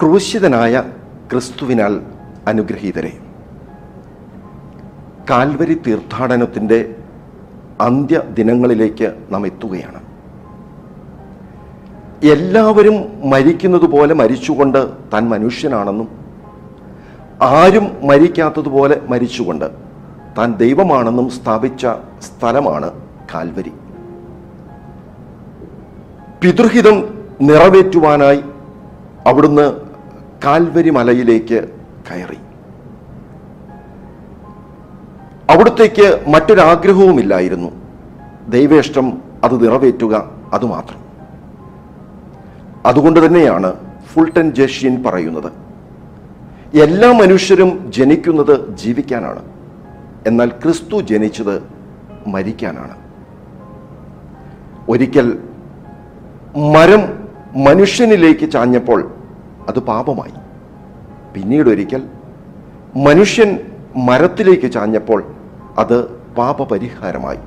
ക്രൂശിതനായ ക്രിസ്തുവിനാൽ അനുഗ്രഹീതരെ. കാൽവരി തീർത്ഥാടനത്തിന്റെ അന്ത്യ ദിനങ്ങളിലേക്ക് നാം എത്തുകയാണ് എല്ലാവരും മരിക്കുന്നത് പോലെ മരിച്ചുകൊണ്ട് താൻ മനുഷ്യനാണെന്നും ആരും മരിക്കാത്തതുപോലെ മരിച്ചുകൊണ്ട് താൻ ദൈവമാണെന്നും സ്ഥാപിച്ച സ്ഥലമാണ് കാൽവരി. പിതൃഹിതം നിറവേറ്റുവാനായി അവിടുന്ന് കാൽവരി മലയിലേക്ക് കയറി. അവിടത്തേക്ക് മറ്റൊരാഗ്രഹവുമില്ലായിരുന്നു. ദൈവേഷ്ടം അത് നിറവേറ്റുക അതുമാത്രം. അതുകൊണ്ട് തന്നെയാണ് ഫുൾട്ടൻ ജഷ്യൻ പറയുന്നത് എല്ലാ മനുഷ്യരും ജനിക്കുന്നത് ജീവിക്കാനാണ്. എന്നാൽ ക്രിസ്തു ജനിച്ചത് മരിക്കാനാണ്. ഒരിക്കൽ മരം മനുഷ്യനിലേക്ക് ചാഞ്ഞപ്പോൾ അത് പാപമായി. പിന്നീട് ഒരിക്കൽ മനുഷ്യൻ മരത്തിലേക്ക് ചാഞ്ഞപ്പോൾ അത് പാപപരിഹാരമായി.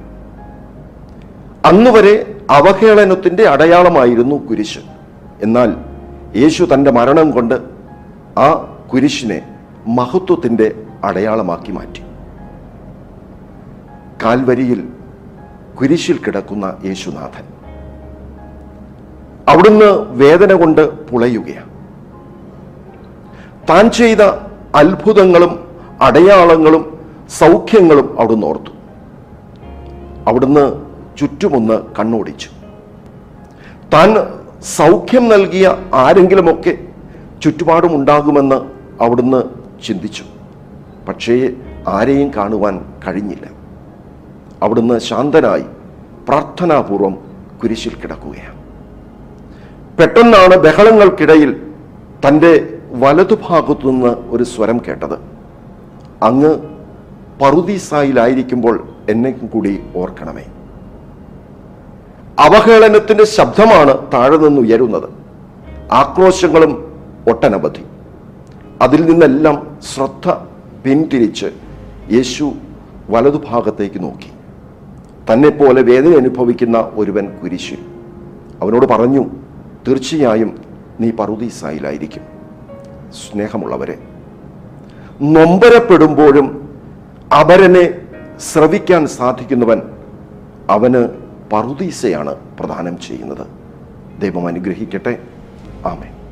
അന്നുവരെ അവഹേളനത്തിന്റെ അടയാളമായിരുന്നു കുരിശ്. എന്നാൽ യേശു തന്റെ മരണം കൊണ്ട് ആ കുരിശിനെ മഹത്വത്തിന്റെ അടയാളമാക്കി മാറ്റി. കാൽവരിയിൽ കുരിശിൽ കിടക്കുന്ന യേശുനാഥൻ. അവിടുന്ന് വേദന കൊണ്ട് പുളയുകയാണ്. താൻ ചെയ്ത അത്ഭുതങ്ങളും അടയാളങ്ങളും സൗഖ്യങ്ങളും അവിടുന്ന് ഓർത്തു. അവിടുന്ന് ചുറ്റുമൊന്ന് കണ്ണോടിച്ചു. താൻ സൗഖ്യം നൽകിയ ആരെങ്കിലുമൊക്കെ ചുറ്റുപാടുമുണ്ടാകുമെന്ന് അവിടുന്ന് ചിന്തിച്ചു. പക്ഷേ ആരെയും കാണുവാൻ കഴിഞ്ഞില്ല. അവിടുന്ന് ശാന്തനായി പ്രാർത്ഥനാപൂർവം കുരിശിൽ കിടക്കുകയാണ്. പെട്ടെന്നാണ് ബഹളങ്ങൾക്കിടയിൽ തന്റെ വലതുഭാഗത്തു നിന്ന് ഒരു സ്വരം കേട്ടത്. അങ്ങ് പറുദീസായിലായിരിക്കുമ്പോൾ എന്നെ കൂടി ഓർക്കണമേ. അവഹേളനത്തിന്റെ ശബ്ദമാണ് താഴെ നിന്ന് ഉയരുന്നത്. ആക്രോശങ്ങളും ഒട്ടനവധി. അതിൽ നിന്നെല്ലാം ശ്രദ്ധ പിന്തിരിച്ച് യേശു വലതുഭാഗത്തേക്ക് നോക്കി. തന്നെപ്പോലെ പോലെ വേദന അനുഭവിക്കുന്ന ഒരുവൻ കുരിശിൽ. അവനോട് പറഞ്ഞു തീർച്ചയായും നീ പറുദീസായിലായിരിക്കും. സ്നേഹമുള്ളവരെ. നൊമ്പരപ്പെടുമ്പോഴും അപരനെ ശ്രവിക്കാൻ സാധിക്കുന്നവൻ അവന് പറുദീസയാണ് പ്രദാനം ചെയ്യുന്നത്. ദൈവം അനുഗ്രഹിക്കട്ടെ. ആമേ